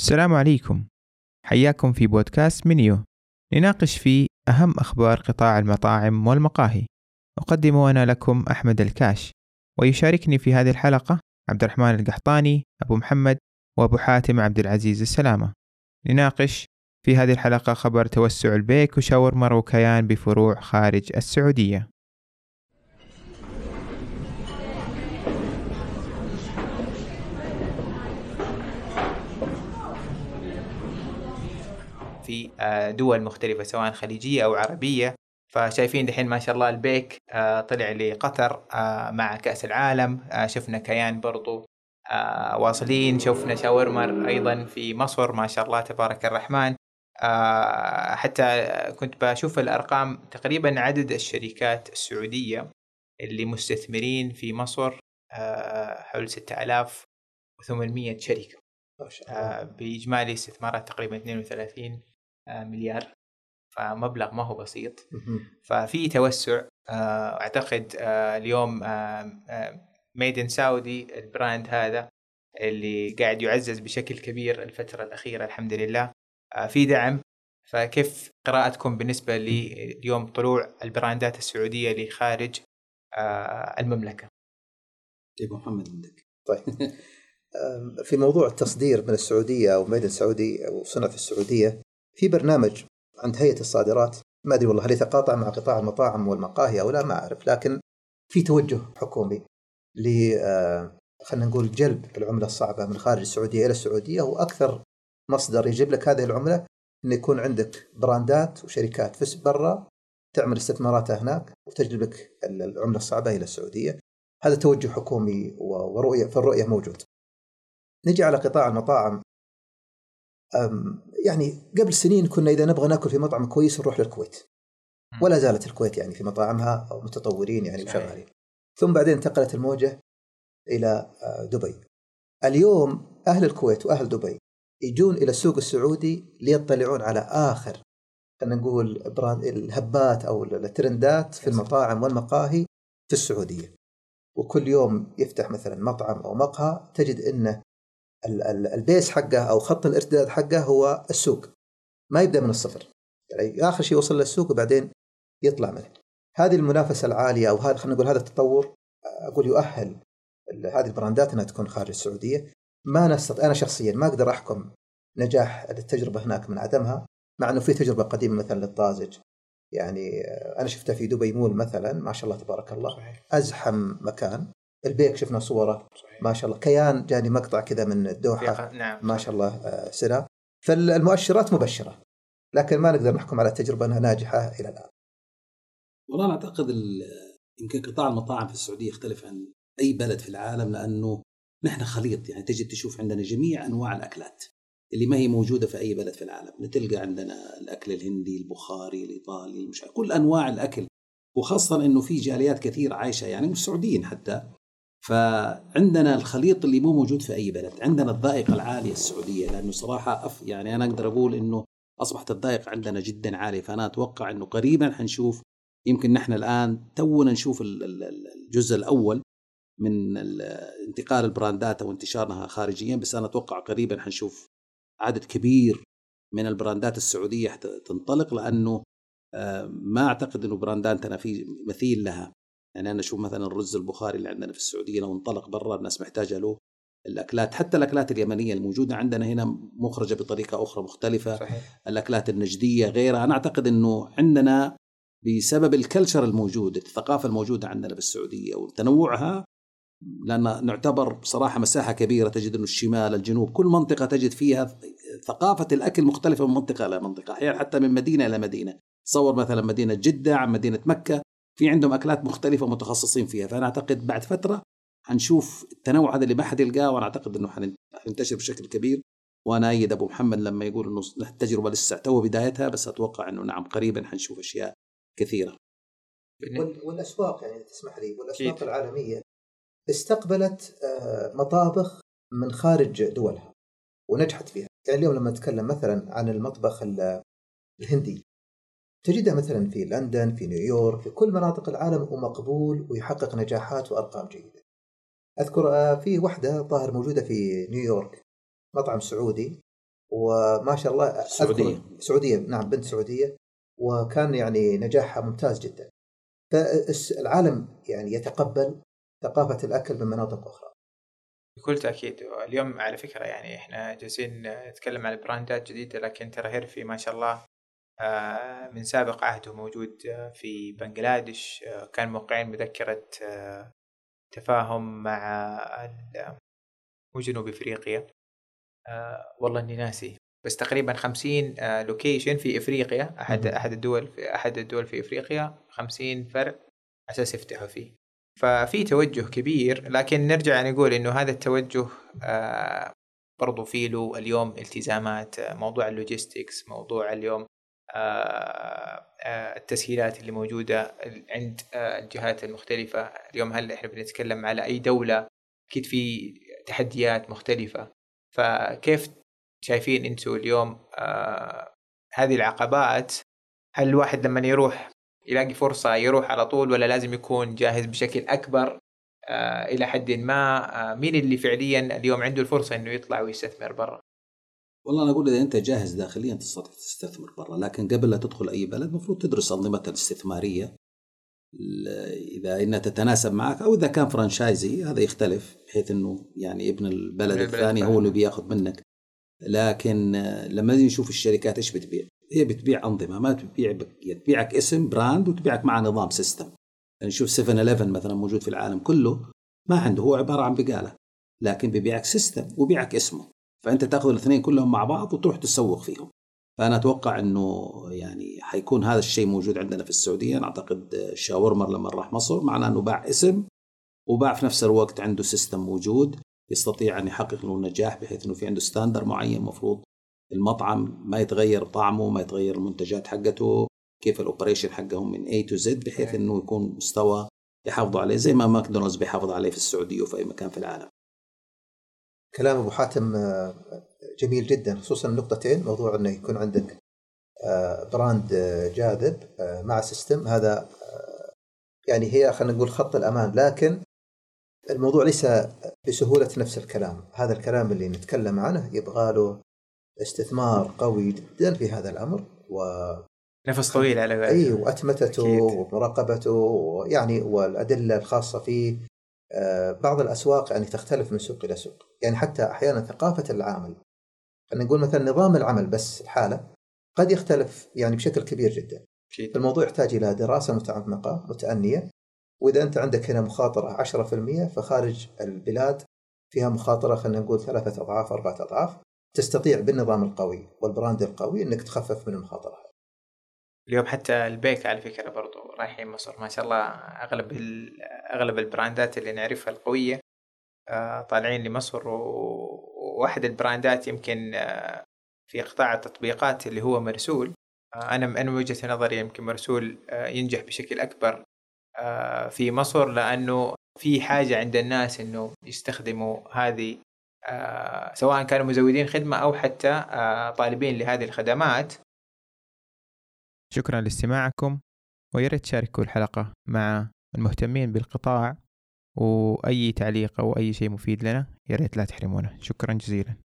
السلام عليكم. حياكم في بودكاست منيو. نناقش فيه أهم أخبار قطاع المطاعم والمقاهي. أقدم أنا لكم أحمد الكاش. ويشاركني في هذه الحلقة عبد الرحمن القحطاني أبو محمد وأبو حاتم عبد العزيز السلامة. نناقش في هذه الحلقة خبر توسع البيك وشاورما وكيان بفروع خارج السعودية. في آه، دول مختلفة سواء خليجية أو عربية. فشايفين دحين ما شاء الله البيك آه، طلع لقطر آه، مع كأس العالم. شفنا كيان برضو واصلين. شفنا شاورما أيضا في مصر ما شاء الله تبارك الرحمن. حتى كنت بشوف الأرقام تقريبا عدد الشركات السعودية اللي مستثمرين في مصر حول 6800 شركة. بإجمالي استثمارات تقريبا 32 آه، مليار فمبلغ ما هو بسيط. ففي توسع آه، أعتقد آه، اليوم made in Saudi ال brand هذا اللي قاعد يعزز بشكل كبير الفترة الأخيرة الحمد لله. في دعم. فكيف قراءتكم بالنسبة ليوم طلوع ال brandات السعودية لخارج المملكة؟ طيب محمد عندك. طيب. في موضوع التصدير من السعودية أو ميدن سعودي أو صنع في السعودية. في برنامج عند هيئة الصادرات ما أدري والله هل يتقاطع مع قطاع المطاعم والمقاهي أو لا ما أعرف لكن في توجه حكومي ل آه، خلينا نقول جلب العملة الصعبة من خارج السعودية إلى السعودية وأكثر مصدر يجيب لك هذه العملة انه يكون عندك براندات وشركات في برا تعمل استثماراتها هناك وتجلب لك العملة الصعبة إلى السعودية. هذا توجه حكومي ورؤية في الرؤية موجود. نجي على قطاع المطاعم يعني قبل سنين كنا إذا نبغى نأكل في مطعم كويس نروح للكويت. ولا زالت الكويت يعني في مطاعمها متطورين يعني وشغالين ثم بعدين انتقلت الموجة إلى آه، دبي. اليوم أهل الكويت وأهل دبي يجون إلى السوق السعودي ليطلعون على آخر خلينا نقول الهبات أو الترندات في المطاعم والمقاهي في السعودية. وكل يوم يفتح مثلا مطعم أو مقهى تجد إنه البيس حقه أو خط الارتداد حقه هو السوق. ما يبدأ من الصفر. يعني آخر شيء يوصل للسوق وبعدين يطلع منه. هذه المنافسة العالية أو هذا خلينا نقول هذا التطور أقول يؤهل هذه البراندات إنها تكون خارج السعودية. ما نستطيع أنا شخصيا ما أقدر أحكم نجاح التجربة هناك من عدمها مع إنه في تجربة قديمة مثلا للطازج. يعني أنا شفتها في دبي مول مثلا ما شاء الله تبارك الله. أزحم مكان. البيك شفنا صوره. صحيح. ما شاء الله. كيان جاني مقطع كذا من الدوحه نعم. ما شاء الله آه، سنه فالمؤشرات مبشرة لكن ما نقدر نحكم على التجربه إنها ناجحة إلى الآن. والله أنا أعتقد يمكن قطاع المطاعم في السعودية يختلف عن أي بلد في العالم لأنه نحن خليط. يعني تجد تشوف عندنا جميع أنواع الأكلات اللي ما هي موجودة في أي بلد في العالم. تلقى عندنا الأكل الهندي البخاري الإيطالي المش... كل أنواع الأكل. وخاصة إنه في جاليات كثير عايشة يعني مش سعوديين حتى. فعندنا الخليط اللي مو موجود في أي بلد. عندنا الذائقه العالية السعودية لأنه صراحة أف يعني أنا أقدر أقول إنه أصبحت الذائقه عندنا جدا عالية. فأنا أتوقع إنه قريبا حنشوف يمكن نحن الآن تونا نشوف الجزء الأول من انتقال البراندات أو انتشارها خارجيا بس أنا أتوقع قريبا حنشوف عدد كبير من البراندات السعودية تنطلق لأنه آه، ما أعتقد إنه برانداتنا في مثيل لها. يعني أنا أشوف مثلا الرز البخاري اللي عندنا في السعودية لو انطلق برا الناس محتاجة له الأكلات حتى الأكلات اليمنية الموجودة عندنا هنا مخرجة بطريقة أخرى مختلفة صحيح. الأكلات النجدية غيرها أنا أعتقد إنه عندنا بسبب الكلتشر الموجود الثقافة الموجودة عندنا بالسعوديه وتنوعها لأن نعتبر بصراحة مساحة كبيرة تجد إنه الشمال الجنوب كل منطقة تجد فيها ثقافة الأكل مختلفة من منطقة إلى منطقة أحيانا حتى من مدينة إلى مدينة تصور مثلا مدينة جدة عن مدينة مكة في عندهم أكلات مختلفة متخصصين فيها فأنا أعتقد بعد فترة حنشوف التنوع هذا اللي ما حد يلقاه وأنا أعتقد إنه حينتشر بشكل كبير. وأنا أيد أبو محمد لما يقول إنه التجربة لسه تو بدايتها بس أتوقع إنه نعم قريبا حنشوف أشياء كثيرة. والأسواق يعني تسمح لي والأسواق العالمية استقبلت آه، مطابخ من خارج دولها ونجحت فيها. يعني اليوم لما نتكلم مثلا عن المطبخ الهندي تجدها مثلا في لندن في نيويورك في كل مناطق العالم هو مقبول ويحقق نجاحات وأرقام جيدة. أذكر آه، في وحدة ظاهر موجودة في نيويورك مطعم سعودي وما شاء الله سعودية. سعودية نعم بنت سعودية وكان يعني نجاحها ممتاز جدا. فالعالم يعني يتقبل ثقافة الأكل من مناطق أخرى. بكل تأكيد. اليوم على فكرة يعني إحنا جالسين نتكلم عن براندات جديدة لكن ترى هيرفي ما شاء الله من سابق عهده موجود في بنغلاديش آه، كان موقعين مذكرة آه، تفاهم مع وجنوب إفريقيا. والله إني ناسي بس تقريبا 50 location في إفريقيا أحد أحد الدول في أحد الدول في إفريقيا 50 فرع أساس يفتحوا فيه. ففي توجه كبير لكن نرجع نقول إنه هذا التوجه برضو في له اليوم التزامات موضوع ال logistics موضوع اليوم التسهيلات اللي موجودة عند الجهات المختلفة. اليوم هل إحنا بنتكلم على أي دولة أكيد في تحديات مختلفة. فكيف شايفين أنتم اليوم هذه العقبات؟ هل الواحد لما يروح يلاقي فرصة يروح على طول ولا لازم يكون جاهز بشكل أكبر؟ آه إلى حد ما آه مين اللي فعليا اليوم عنده الفرصة إنه يطلع ويستثمر برا؟ والله أنا أقول إذا أنت جاهز داخليا تستطيع تستثمر برا لكن قبل لا تدخل أي بلد المفروض تدرس أنظمة الاستثمارية إذا إنها تتناسب معك أو إذا كان franchise هذا يختلف بحيث إنه يعني ابن البلد الثاني هو اللي بيأخذ منك. لكن لما نشوف الشركات إيش بتبيع؟ هي بتبيع أنظمة ما تبيع تبيعك اسم brand وتبيعك مع نظام system يعني شوف 7 11 مثلا موجود في العالم كله ما عنده هو عبارة عن بقالة لكن بيبيعك system وبيعك اسمه. فأنت تأخذ الاثنين كلهم مع بعض وتروح تسوق فيهم. فأنا أتوقع إنه يعني حيكون هذا الشيء موجود عندنا في السعودية. أعتقد شاورمر لما راح مصر معناه إنه باع اسم وباع في نفس الوقت عنده system موجود يستطيع أن يحقق له نجاح بحيث إنه في عنده standard معين مفروض المطعم ما يتغير طعمه ما يتغير المنتجات حقته كيف ال operation حقهم من A to Z بحيث إنه يكون مستوى يحافظوا عليه زي ما ماكدونالدز بيحافظ عليه في السعودية وفي أي مكان في العالم. كلام أبو حاتم آه، جميل جدا خصوصا نقطتين موضوع إنه يكون عندك آه، brand آه، جاذب مع system هذا يعني هي خلينا نقول خط الأمان لكن الموضوع ليس بسهولة نفس الكلام. هذا الكلام اللي نتكلم عنه يبغى له استثمار قوي جدا في هذا الأمر و نفس طويل على إي وأتمتته ومراقبته ويعني والأدلة الخاصة فيه. بعض الأسواق يعني تختلف من سوق إلى سوق. يعني حتى أحيانا ثقافة العامل خلينا نقول مثلا نظام العمل بس الحالة قد يختلف يعني بشكل كبير جدا. أكيد. الموضوع يحتاج إلى دراسة متعمقة متأنية وإذا أنت عندك هنا مخاطرة 10% فخارج البلاد فيها مخاطرة خلينا نقول ثلاثة أضعاف أربعة أضعاف تستطيع بالنظام القوي وال brand القوي إنك تخفف من المخاطرة اليوم حتى البيك على فكرة برضو رايحين مصر. ما شاء الله أغلب أغلب ال brandات اللي نعرفها القوية آه، طالعين لمصر وواحد ال brandات يمكن آه، في قطاع التطبيقات اللي هو مرسول آه، أنا من وجهة نظري يمكن مرسول ينجح بشكل أكبر في مصر لأنه في حاجة عند الناس إنه يستخدموا هذه سواء كانوا مزودين خدمة أو حتى طالبين لهذه الخدمات. شكرا لاستماعكم وياريت تشاركوا الحلقة مع المهتمين بالقطاع وأي تعليق أو أي شيء مفيد لنا ياريت لا تحرمونا. شكرا جزيلا.